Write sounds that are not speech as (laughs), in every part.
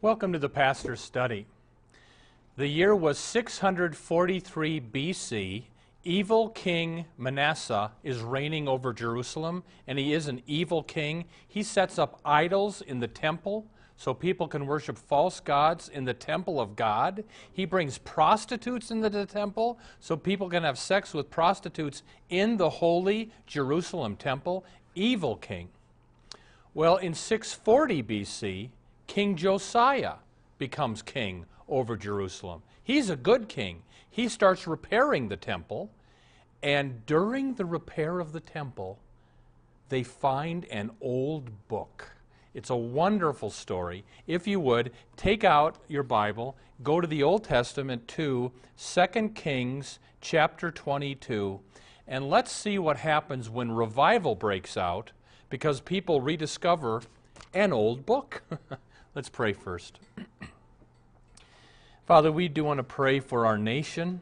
Welcome to the Pastor's Study. The year was 643 BC. Evil King Manasseh is reigning over Jerusalem, and he is an evil king. He sets up idols in the temple so people can worship false gods in the temple of God. He brings prostitutes into the temple so people can have sex with prostitutes in the holy Jerusalem temple. Evil king. Well, in 640 BC, King Josiah becomes king over Jerusalem. He's a good king. He starts repairing the temple, and during the repair of the temple, they find an old book. It's a wonderful story. If you would, take out your Bible, go to the Old Testament to 2 Kings chapter 22, and let's see what happens when revival breaks out because people rediscover an old book. (laughs) Let's pray first. Father, we do want to pray for our nation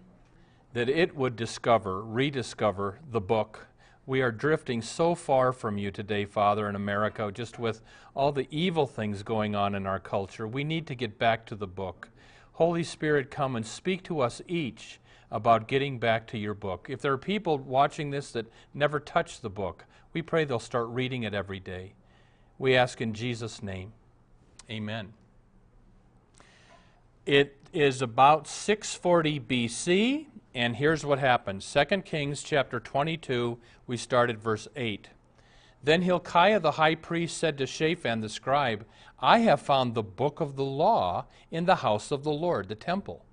that it would discover, rediscover the book. We are drifting so far from you today, Father, in America, just with all the evil things going on in our culture. We need to get back to the book. Holy Spirit, come and speak to us each about getting back to your book. If there are people watching this that never touched the book, we pray they'll start reading it every day. We ask in Jesus' name. Amen. It is about 640 BC, and here's what happens. 2 Kings chapter 22, we start at verse 8. Then Hilkiah the high priest said to Shaphan the scribe, I have found the book of the law in the house of the Lord, the temple.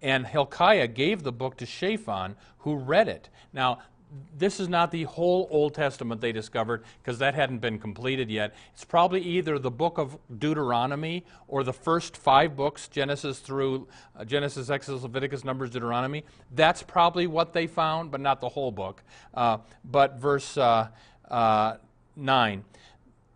And Hilkiah gave the book to Shaphan, who read it. Now, this is not the whole Old Testament they discovered because that hadn't been completed yet. It's probably either the book of Deuteronomy or the first five books, Genesis through uh, Genesis, Exodus, Leviticus, Numbers, Deuteronomy. That's probably what they found, but not the whole book. Uh, but verse uh, uh 9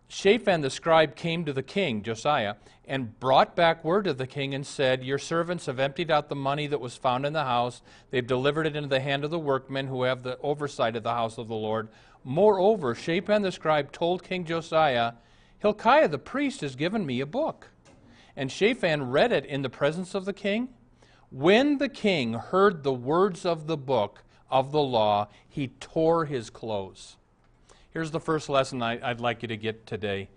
Shaphan the scribe came to the king, Josiah, and brought back word to the king and said, Your servants have emptied out the money that was found in the house. They've delivered it into the hand of the workmen who have the oversight of the house of the Lord. Moreover, Shaphan the scribe told King Josiah, Hilkiah the priest has given me a book. And Shaphan read it in the presence of the king. When the king heard the words of the book of the law, he tore his clothes. Here's the first lesson I, would like you to get today.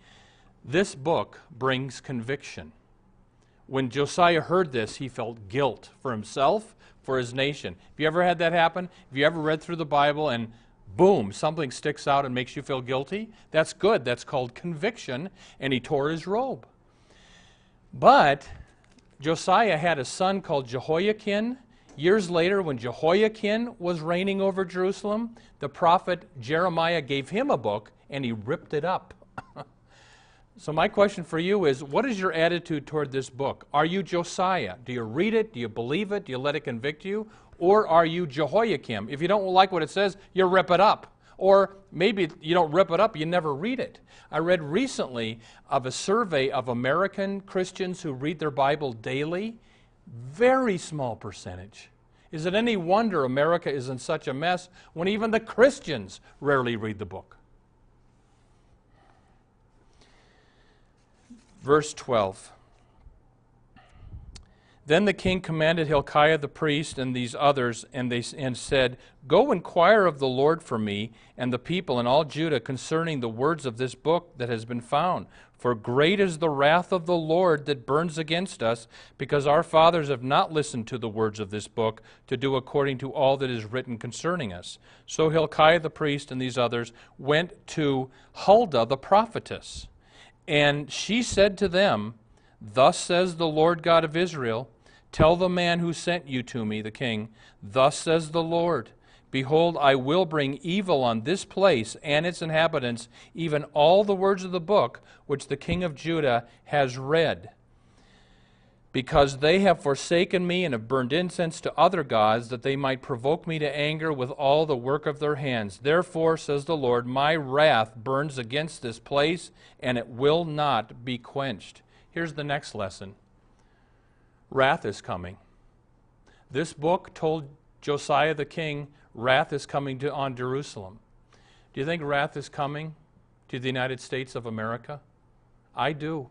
This book brings conviction. When Josiah heard this, he felt guilt for himself, for his nation. Have you ever had that happen? Have you ever read through the Bible and boom, something sticks out and makes you feel guilty? That's good. That's called conviction. And he tore his robe. But Josiah had a son called Jehoiakim Years later, when Jehoiakim was reigning over Jerusalem, the prophet Jeremiah gave him a book and he ripped it up. (laughs) so, my question for you is what is your attitude toward this book? Are you Josiah? Do you read it? Do you believe it? Do you let it convict you? Or are you Jehoiakim? If you don't like what it says, you rip it up. Or maybe you don't rip it up, you never read it. I read recently of a survey of American Christians who read their Bible daily very small percentage. Is it any wonder America is in such a mess when even the Christians rarely read the book? Verse 12. Then the king commanded Hilkiah the priest and these others, and they and said, Go inquire of the Lord for me and the people and all Judah concerning the words of this book that has been found. For great is the wrath of the Lord that burns against us, because our fathers have not listened to the words of this book to do according to all that is written concerning us. So Hilkiah the priest and these others went to Huldah the prophetess, and she said to them, Thus says the Lord God of Israel Tell the man who sent you to me, the king, Thus says the Lord Behold, I will bring evil on this place and its inhabitants, even all the words of the book which the king of Judah has read. Because they have forsaken me and have burned incense to other gods, that they might provoke me to anger with all the work of their hands. Therefore, says the Lord, my wrath burns against this place, and it will not be quenched. Here's the next lesson wrath is coming. This book told Josiah the king, wrath is coming to, on Jerusalem. Do you think wrath is coming to the United States of America? I do.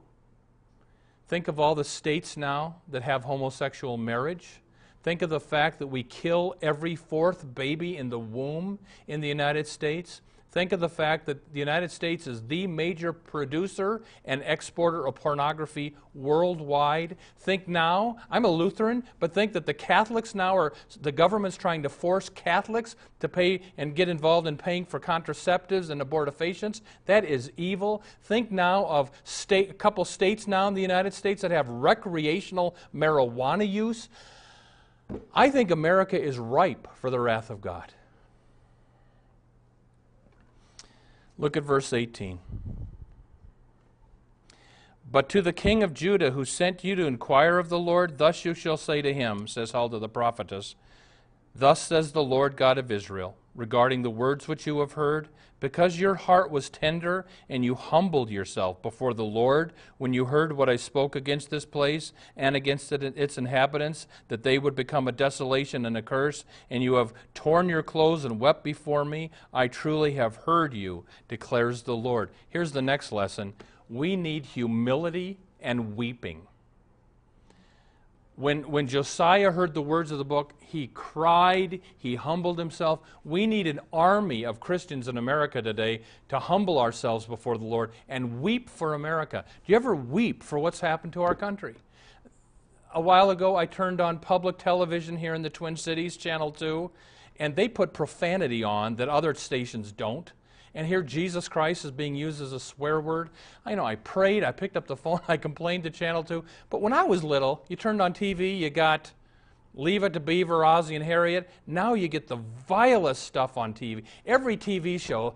Think of all the states now that have homosexual marriage. Think of the fact that we kill every fourth baby in the womb in the United States. Think of the fact that the United States is the major producer and exporter of pornography worldwide. Think now, I'm a Lutheran, but think that the Catholics now are, the government's trying to force Catholics to pay and get involved in paying for contraceptives and abortifacients. That is evil. Think now of state, a couple states now in the United States that have recreational marijuana use. I think America is ripe for the wrath of God. Look at verse 18. But to the king of Judah who sent you to inquire of the Lord, thus you shall say to him, says Huldah the prophetess, Thus says the Lord God of Israel regarding the words which you have heard, because your heart was tender and you humbled yourself before the Lord when you heard what I spoke against this place and against it, its inhabitants, that they would become a desolation and a curse, and you have torn your clothes and wept before me, I truly have heard you, declares the Lord. Here's the next lesson we need humility and weeping. When, when Josiah heard the words of the book, he cried, he humbled himself. We need an army of Christians in America today to humble ourselves before the Lord and weep for America. Do you ever weep for what's happened to our country? A while ago, I turned on public television here in the Twin Cities, Channel 2, and they put profanity on that other stations don't and here Jesus Christ is being used as a swear word. I know I prayed, I picked up the (laughs) phone, I complained to Channel 2. But when I was little, you turned on TV, you got Leave It to Beaver, Ozzie and Harriet. Now you get the vilest stuff on TV. Every TV show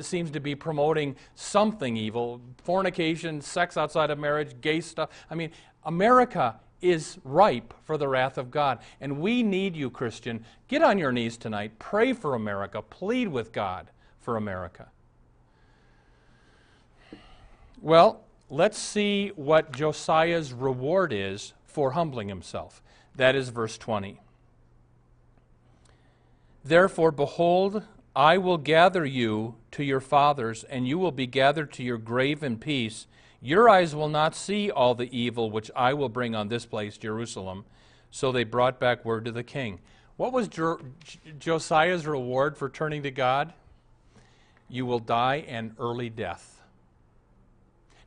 seems to be promoting something evil fornication, sex outside of marriage, gay stuff. I mean, America is ripe for the wrath of God. And we need you, Christian. Get on your knees tonight. Pray for America. Plead with God for America. Well, let's see what Josiah's reward is for humbling himself. That is verse 20. Therefore, behold, I will gather you to your fathers, and you will be gathered to your grave in peace. Your eyes will not see all the evil which I will bring on this place, Jerusalem. So they brought back word to the king. What was jo- Josiah's reward for turning to God? You will die an early death.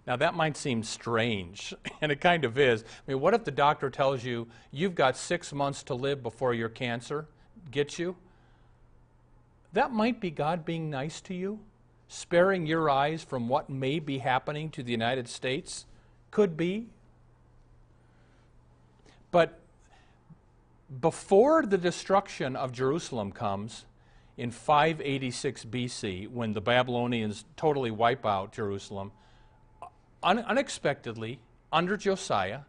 Now, that might seem strange, (laughs) and it kind of is. I mean, what if the doctor tells you you've got six months to live before your cancer gets you? That might be God being nice to you, sparing your eyes from what may be happening to the United States. Could be. But before the destruction of Jerusalem comes, in 586 BC, when the Babylonians totally wipe out Jerusalem, un- unexpectedly, under Josiah,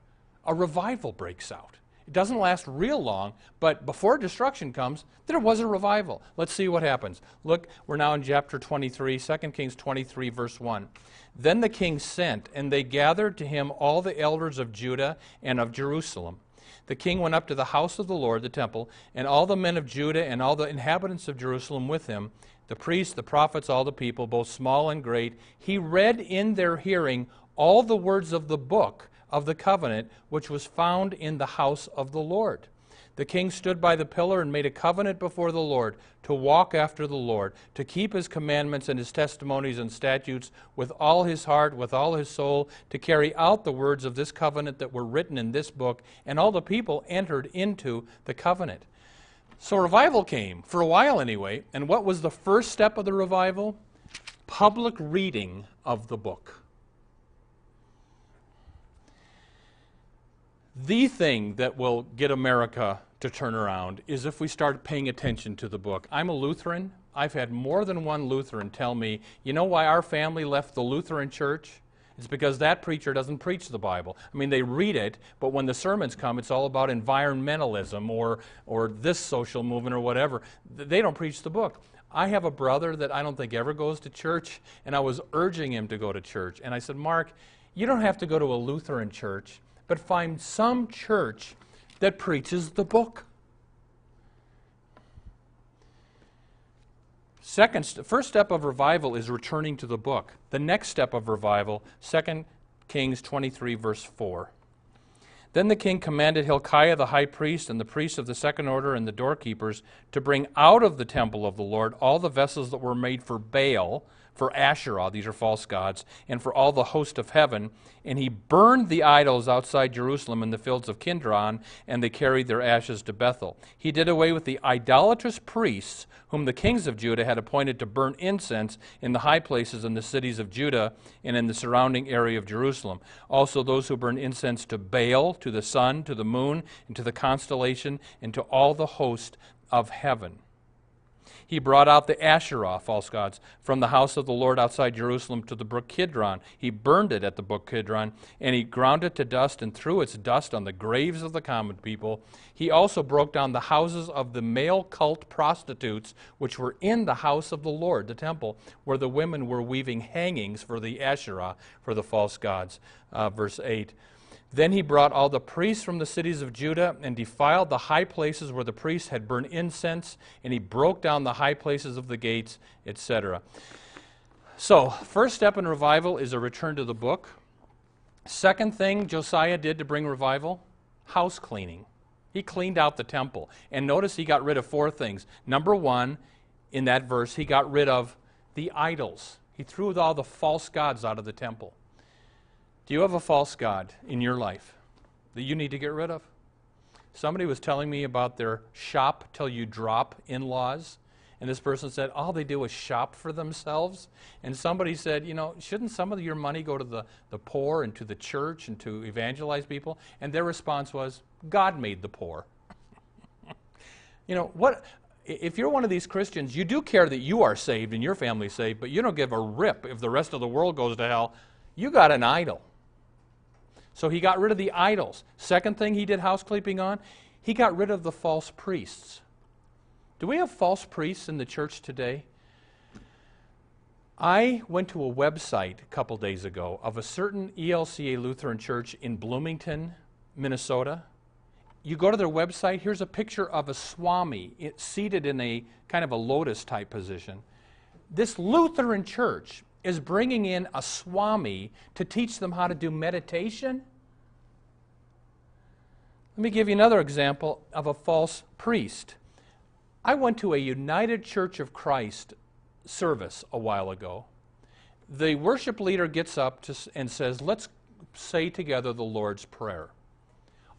a revival breaks out. It doesn't last real long, but before destruction comes, there was a revival. Let's see what happens. Look, we're now in chapter 23, 2 Kings 23, verse 1. Then the king sent, and they gathered to him all the elders of Judah and of Jerusalem the king went up to the house of the Lord, the temple, and all the men of Judah and all the inhabitants of Jerusalem with him, the priests, the prophets, all the people, both small and great. He read in their hearing all the words of the book of the covenant which was found in the house of the Lord. The king stood by the pillar and made a covenant before the Lord to walk after the Lord, to keep his commandments and his testimonies and statutes with all his heart, with all his soul, to carry out the words of this covenant that were written in this book. And all the people entered into the covenant. So revival came, for a while anyway. And what was the first step of the revival? Public reading of the book. The thing that will get America to turn around is if we start paying attention to the book. I'm a Lutheran. I've had more than one Lutheran tell me, you know why our family left the Lutheran church? It's because that preacher doesn't preach the Bible. I mean, they read it, but when the sermons come, it's all about environmentalism or, or this social movement or whatever. They don't preach the book. I have a brother that I don't think ever goes to church, and I was urging him to go to church. And I said, Mark, you don't have to go to a Lutheran church, but find some church that preaches the book. Second, first step of revival is returning to the book. The next step of revival, 2 Kings 23, verse 4. Then the king commanded Hilkiah the high priest and the priests of the second order and the doorkeepers to bring out of the temple of the Lord all the vessels that were made for Baal, for Asherah, these are false gods, and for all the host of heaven. And he burned the idols outside Jerusalem in the fields of Kidron, and they carried their ashes to Bethel. He did away with the idolatrous priests whom the kings of Judah had appointed to burn incense in the high places in the cities of Judah and in the surrounding area of Jerusalem. Also, those who burn incense to Baal, to the sun, to the moon, and to the constellation, and to all the host of heaven. He brought out the Asherah, false gods, from the house of the Lord outside Jerusalem to the brook Kidron. He burned it at the brook Kidron, and he ground it to dust and threw its dust on the graves of the common people. He also broke down the houses of the male cult prostitutes, which were in the house of the Lord, the temple, where the women were weaving hangings for the Asherah, for the false gods. Uh, verse 8. Then he brought all the priests from the cities of Judah and defiled the high places where the priests had burned incense, and he broke down the high places of the gates, etc. So, first step in revival is a return to the book. Second thing Josiah did to bring revival house cleaning. He cleaned out the temple. And notice he got rid of four things. Number one, in that verse, he got rid of the idols. He threw all the false gods out of the temple. Do you have a false God in your life that you need to get rid of? Somebody was telling me about their shop till you drop in laws. And this person said, all they do is shop for themselves. And somebody said, you know, shouldn't some of your money go to the, the poor and to the church and to evangelize people? And their response was, God made the poor. (laughs) you know, what if you're one of these Christians, you do care that you are saved and your family's saved, but you don't give a rip if the rest of the world goes to hell. You got an idol. So he got rid of the idols. Second thing he did house cleaning on, he got rid of the false priests. Do we have false priests in the church today? I went to a website a couple days ago of a certain ELCA Lutheran church in Bloomington, Minnesota. You go to their website, here's a picture of a swami seated in a kind of a lotus type position. This Lutheran church is bringing in a swami to teach them how to do meditation. Let me give you another example of a false priest. I went to a United Church of Christ service a while ago. The worship leader gets up to, and says, Let's say together the Lord's Prayer.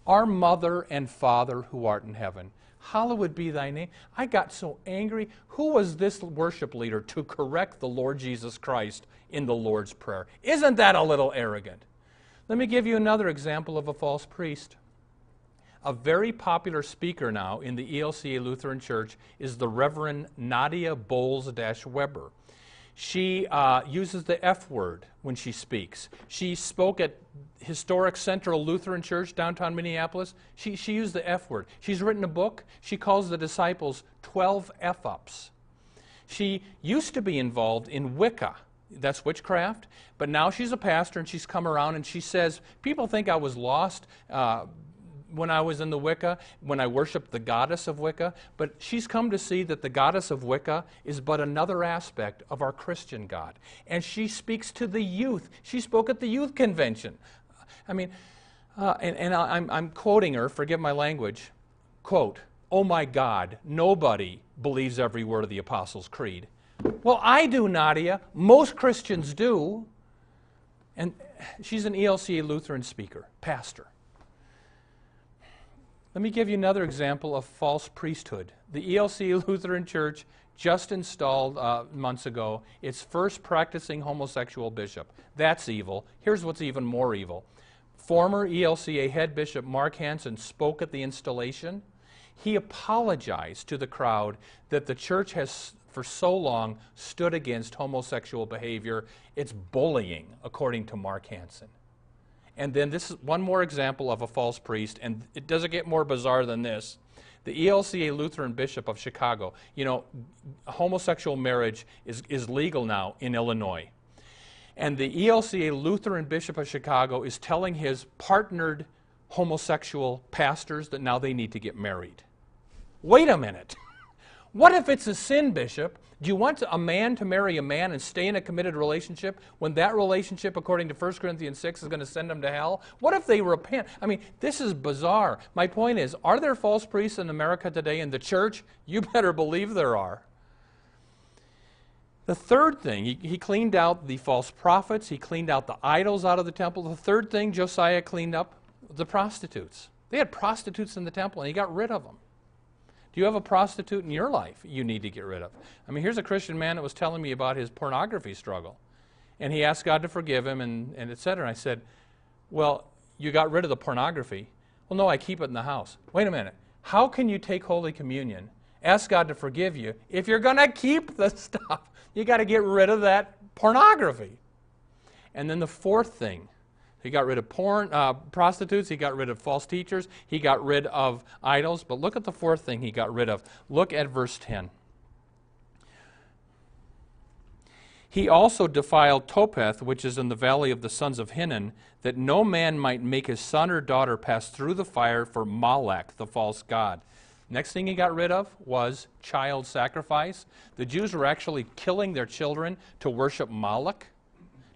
Our Mother and Father who art in heaven, hallowed be thy name. I got so angry. Who was this worship leader to correct the Lord Jesus Christ in the Lord's Prayer? Isn't that a little arrogant? Let me give you another example of a false priest. A very popular speaker now in the ELCA Lutheran Church is the Reverend Nadia Bolz Weber. She uh, uses the F word when she speaks. She spoke at historic Central Lutheran Church, downtown Minneapolis. She, she used the F word. She's written a book. She calls the disciples 12 F ups. She used to be involved in Wicca. That's witchcraft. But now she's a pastor and she's come around and she says, People think I was lost. Uh, when I was in the Wicca, when I worshiped the goddess of Wicca, but she's come to see that the goddess of Wicca is but another aspect of our Christian God. And she speaks to the youth. She spoke at the youth convention. I mean, uh, and, and I'm, I'm quoting her, forgive my language, quote, Oh my God, nobody believes every word of the Apostles' Creed. Well, I do, Nadia. Most Christians do. And she's an ELCA Lutheran speaker, pastor. Let me give you another example of false priesthood. The ELC (laughs) Lutheran Church just installed uh, months ago its first practicing homosexual bishop. That's evil. Here's what's even more evil. Former ELCA head bishop Mark Hanson spoke at the installation. he apologized to the crowd that the church has for so long stood against homosexual behavior. It's bullying, according to Mark Hanson. And then this is one more example of a false priest, and it doesn't get more bizarre than this. The ELCA Lutheran Bishop of Chicago, you know, homosexual marriage is, is legal now in Illinois. And the ELCA Lutheran Bishop of Chicago is telling his partnered homosexual pastors that now they need to get married. Wait a minute. (laughs) What if it's a sin, Bishop? Do you want a man to marry a man and stay in a committed relationship when that relationship, according to 1 Corinthians 6, is going to send them to hell? What if they repent? I mean, this is bizarre. My point is are there false priests in America today in the church? (laughs) You better believe there are. The third thing, he, he, cleaned out the false prophets, he cleaned out the idols out of the temple. The third thing Josiah cleaned up the prostitutes. They had prostitutes in the temple, and he got rid of them. Do you have a prostitute in your life you need to get rid of? I mean, here's a Christian man that was telling me about his pornography struggle. And he asked God to forgive him and, and et cetera. And I said, Well, you got rid of the pornography. Well, no, I keep it in the house. Wait a minute. How can you take Holy Communion, ask God to forgive you, if you're going to keep the (laughs) stuff? You got to get rid of that pornography. And then the fourth thing he got rid of porn, uh, prostitutes. He got rid of false teachers. He got rid of idols. But look at the fourth thing he got rid of. Look at verse 10. He also defiled Topheth, which is in the valley of the sons of Hinnom, that no man might make his son or daughter pass through the fire for Molech, the false god. Next thing he got rid of was child sacrifice. The Jews were actually killing their children to worship Moloch.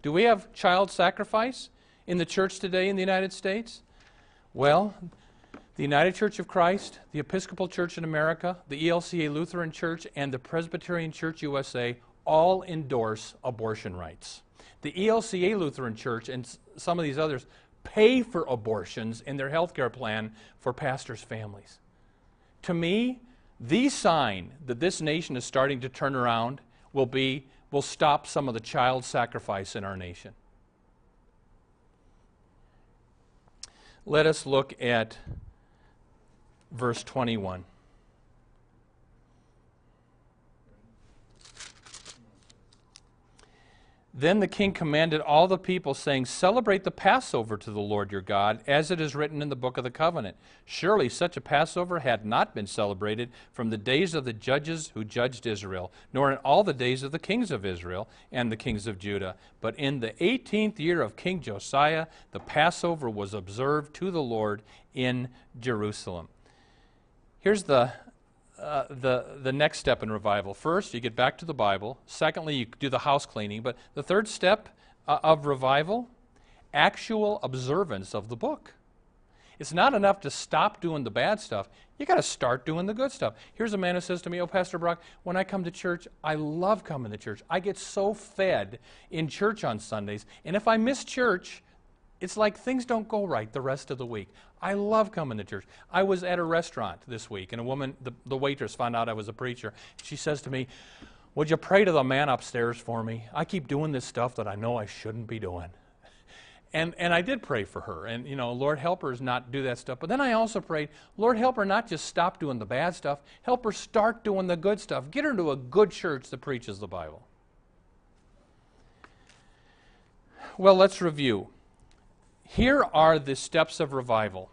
Do we have child sacrifice? In the church today in the United States? Well, the United Church of Christ, the Episcopal Church in America, the ELCA Lutheran Church, and the Presbyterian Church USA all endorse abortion rights. The ELCA Lutheran Church and some of these others pay for abortions in their health care plan for pastors' families. To me, the sign that this nation is starting to turn around will be will stop some of the child sacrifice in our nation. Let us look at verse 21. Then the king commanded all the people, saying, Celebrate the Passover to the Lord your God, as it is written in the book of the covenant. Surely such a Passover had not been celebrated from the days of the judges who judged Israel, nor in all the days of the kings of Israel and the kings of Judah. But in the eighteenth year of King Josiah, the Passover was observed to the Lord in Jerusalem. Here's the uh, the, the next step in revival. First, you get back to the Bible. Secondly, you do the house cleaning. But the third step uh, of revival, actual observance of the book. It's not enough to stop doing the bad stuff. You got to start doing the good stuff. Here's a man who says to me, "Oh, Pastor Brock, when I come to church, I love coming to church. I get so fed in church on Sundays, and if I miss church, it's like things don't go right the rest of the week. I love coming to church. I was at a restaurant this week, and a woman, the, the waitress, found out I was a preacher. She says to me, Would you pray to the man upstairs for me? I keep doing this stuff that I know I shouldn't be doing. And, and I did pray for her. And, you know, Lord, help her not do that stuff. But then I also prayed, Lord, help her not just stop doing the bad stuff, help her start doing the good stuff. Get her to a good church that preaches the Bible. Well, let's review. Here are the steps of revival.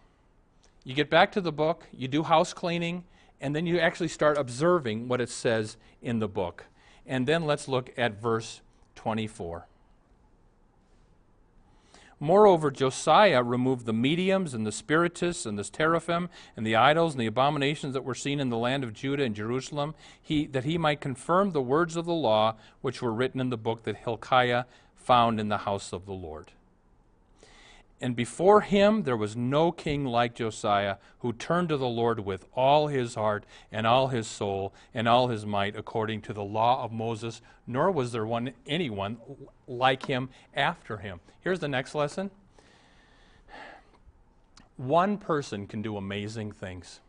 You get back to the book, you do house cleaning, and then you actually start observing what it says in the book. And then let's look at verse 24. Moreover, Josiah removed the mediums and the spiritists and the teraphim and the idols and the abominations that were seen in the land of Judah and Jerusalem, he, that he might confirm the words of the law which were written in the book that Hilkiah found in the house of the Lord. And before him there was no king like Josiah who turned to the Lord with all his heart and all his soul and all his might according to the law of Moses, nor was there one anyone like him after him. Here's the next lesson. One person can do amazing things.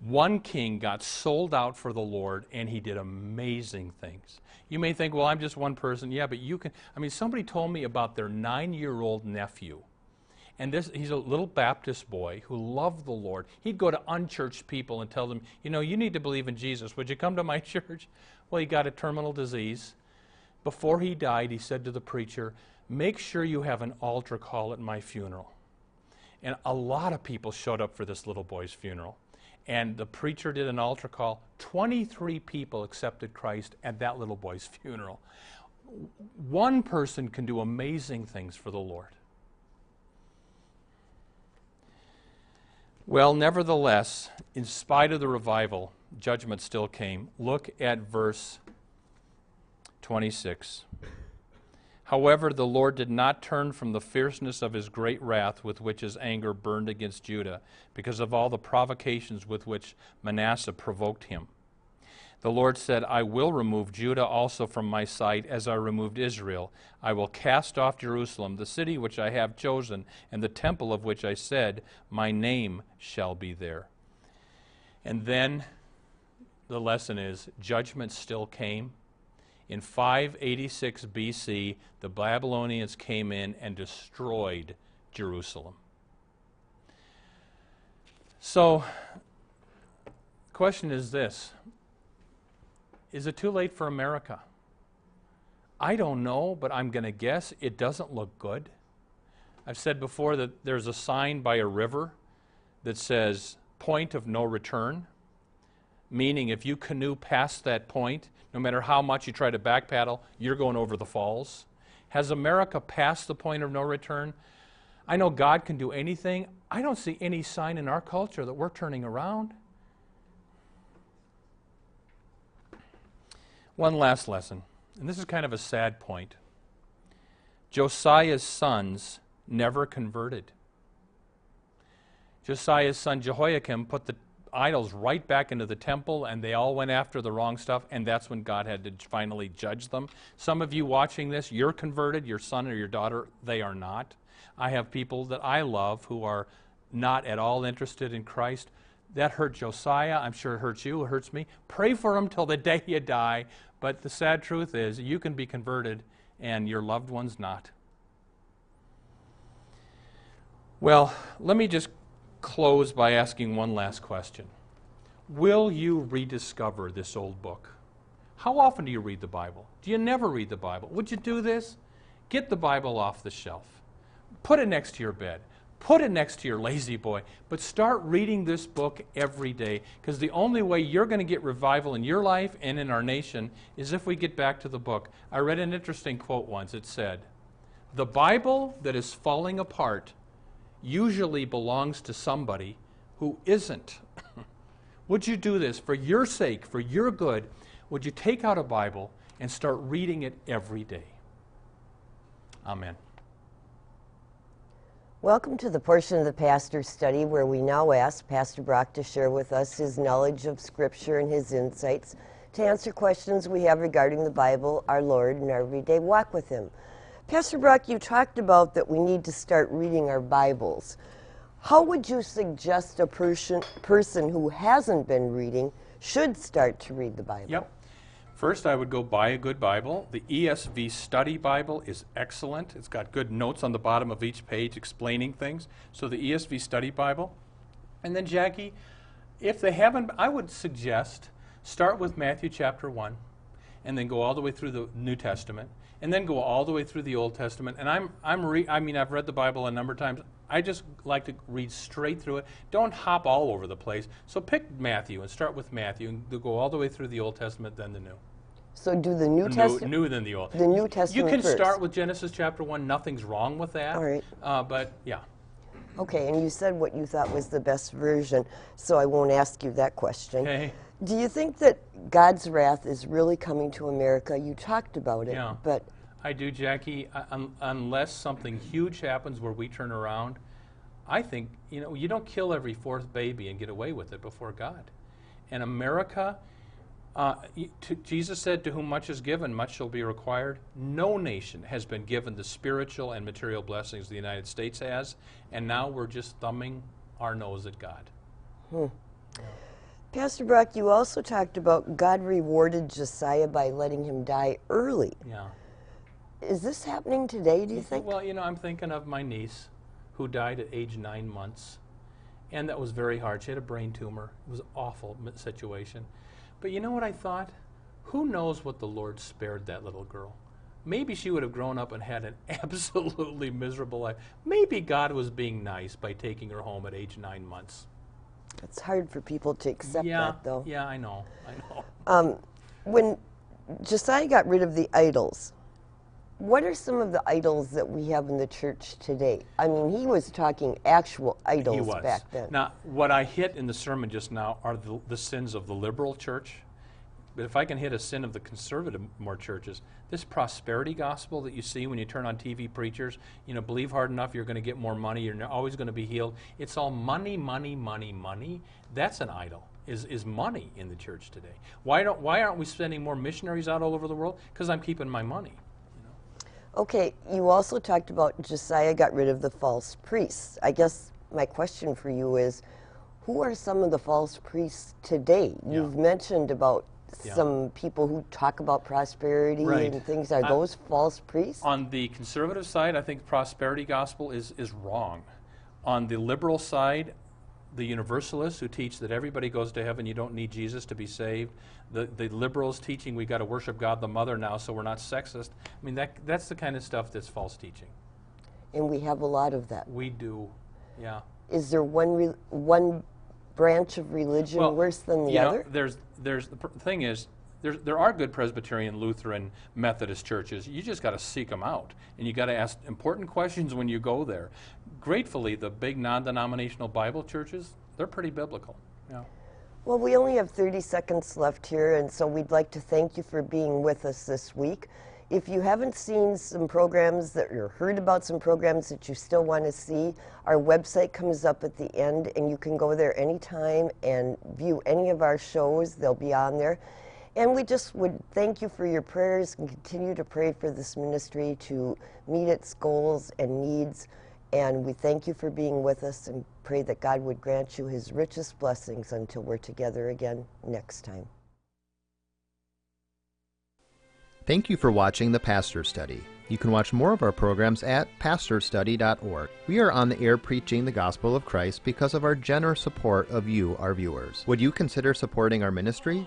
One king got sold out for the Lord and he did amazing things. You may think, well, I'm just one person. Yeah, but you can. I mean, somebody told me about their nine year old nephew. And this, he's a little Baptist boy who loved the Lord. He'd go to unchurched people and tell them, you know, you need to believe in Jesus. Would you come to my (laughs) church? Well, he got a terminal disease. Before he died, he said to the preacher, Make sure you have an altar call at my funeral. And a lot of people showed up for this little boy's funeral. And the preacher did an altar call. 23 people accepted Christ at that little boy's (laughs) funeral. One person can do amazing things for the Lord. Well, nevertheless, in spite of the revival, judgment still came. Look at verse 26. However, the Lord did not turn from the fierceness of his great wrath with which his anger burned against Judah, because of all the provocations with which Manasseh provoked him. The Lord said, I will remove Judah also from my sight, as I removed Israel. I will cast off Jerusalem, the city which I have chosen, and the temple of which I said, My name shall be there. And then the lesson is judgment still came. In 586 BC, the Babylonians came in and destroyed Jerusalem. So, the question is this Is it too late for America? I don't know, but I'm going to guess it doesn't look good. I've said before that there's a sign by a river that says point of no return, meaning if you canoe past that point, no matter how much you try to back paddle, you're going over the falls. Has America passed the point of no return? I know God can do anything. I don't see any sign in our culture that we're turning around. One last lesson, and this is kind of a sad point. Josiah's sons never converted. Josiah's son Jehoiakim put the idols right back into the temple and they all went after the wrong stuff and that's when God had to finally judge them. Some of you watching this, you're converted, your son or your daughter, they are not. I have people that I love who are not at all interested in Christ. That hurt Josiah. I'm sure it hurts you. It hurts me. Pray for them till the (laughs) day you die. But the sad truth is, you can be converted and your loved one's not. Well, let me just close by asking one last question Will you rediscover this old book? How often do you read the Bible? Do you never read the Bible? Would you do this? Get the Bible off the shelf. Put it next to your bed. Put it next to your lazy boy. But start reading this book every day because the only way you're going to get revival in your life and in our nation is if we get back to the book. I read an interesting quote once. It said, The Bible that is falling apart usually belongs to somebody who isn't. (laughs) would you do this for your sake, for your good? Would you take out a Bible and start reading it every day? Amen. Welcome to the portion of the pastor's study where we now ask Pastor Brock to share with us his knowledge of Scripture and his insights to answer questions we have regarding the Bible, our Lord, and our everyday walk with Him. Pastor Brock, you talked about that we need to start reading our Bibles. How would you suggest a person, person who hasn't been reading should start to read the Bible? Yep. First, I would go buy a good Bible. The ESV Study Bible is excellent. It's got good notes on the bottom of each page explaining things. So, the ESV Study Bible. And then, Jackie, if they haven't, I would suggest start with Matthew chapter 1 and then go all the way through the New Testament and then go all the way through the Old Testament. And I'm, I'm re- I mean, I've read the Bible a number of times. I just like to read straight through it. Don't hop all over the place. So pick Matthew and start with Matthew and go all the way through the Old Testament, then the New. So do the New Testament. new than the Old. The New Testament. You can first. start with Genesis chapter 1. Nothing's wrong with that. All right. Uh, but yeah. Okay, and you said what you thought was the best version, so I won't ask you that question. Okay. Do you think that God's wrath is really coming to America? You talked about it, Yeah. but I do, Jackie. Un- unless something huge happens where we turn around, I think you know you don't kill every fourth baby and get away with it before God. And America, uh, to, Jesus said, "To whom much is given, much shall be required." No nation has been given the spiritual and material blessings the United States has, and now we're just thumbing our nose at God. Pastor Brock, you also talked about God rewarded Josiah by letting him die early. Yeah. Is this happening today, do you think? Well, you know, I'm thinking of my niece who died at age nine months. And that was very hard. She had a brain tumor. It was an awful situation. But you know what I thought? Who knows what the Lord spared that little girl? Maybe she would have grown up and had an (laughs) absolutely miserable life. Maybe God was being nice by taking her home at age nine months. It's hard for people to accept yeah, that, though. yeah, I know, I know. Um, when Josiah got rid of the idols, what are some of the idols that we have in the church today? I mean, he was talking actual idols he was. back then. Now, what I hit in the sermon just now are the, the sins of the liberal church. But if I can hit a sin of the conservative more churches, this prosperity gospel that you see when you turn on TV preachers, you know, believe hard enough, you're going to get more money, you're always going to be healed. It's all money, money, money, money. That's an idol. Is, is money in the church today? Why don't why aren't we sending more missionaries out all over the world? Because I'm keeping my money. Okay, you also talked about Josiah got rid of the false priests. I guess my question for you is who are some of the false priests today? You've mentioned about Yeah. some people who talk about prosperity Right. and things. Are I- those false priests? On the conservative side, I think prosperity gospel is, is wrong. On the liberal side, the universalists who teach that everybody goes to heaven, you don't need Jesus to be saved. The, the liberals teaching we've got to worship God the Mother now, so we're not sexist. I mean, that, that's the kind of stuff that's false teaching. and we have a lot of that. We do, yeah. Is there one re- one branch of religion worse than the you know, other? there's, there's the pr- thing is, there's, there are good Presbyterian, Lutheran, Methodist churches. You just got to seek them out, and you got to ask important questions when you go there. Gratefully, the big non-denominational Bible churches, they're pretty biblical. Yeah. Well, we only have 30 seconds left here, and so we'd like to thank you for being with us this week. If you haven't seen some programs that or heard about some programs that you still want to see, our website comes up at the end, and you can go there anytime and view any of our shows. They'll be on there. And we just would thank you for your prayers and continue to pray for this ministry to meet its goals and needs. And we thank you for being with us and pray that God would grant you his richest blessings until we're together again next time. Thank you for watching the Pastor Study. You can watch more of our programs at pastorstudy.org. We are on the air preaching the gospel of Christ because of our generous support of you, our viewers. Would you consider supporting our ministry?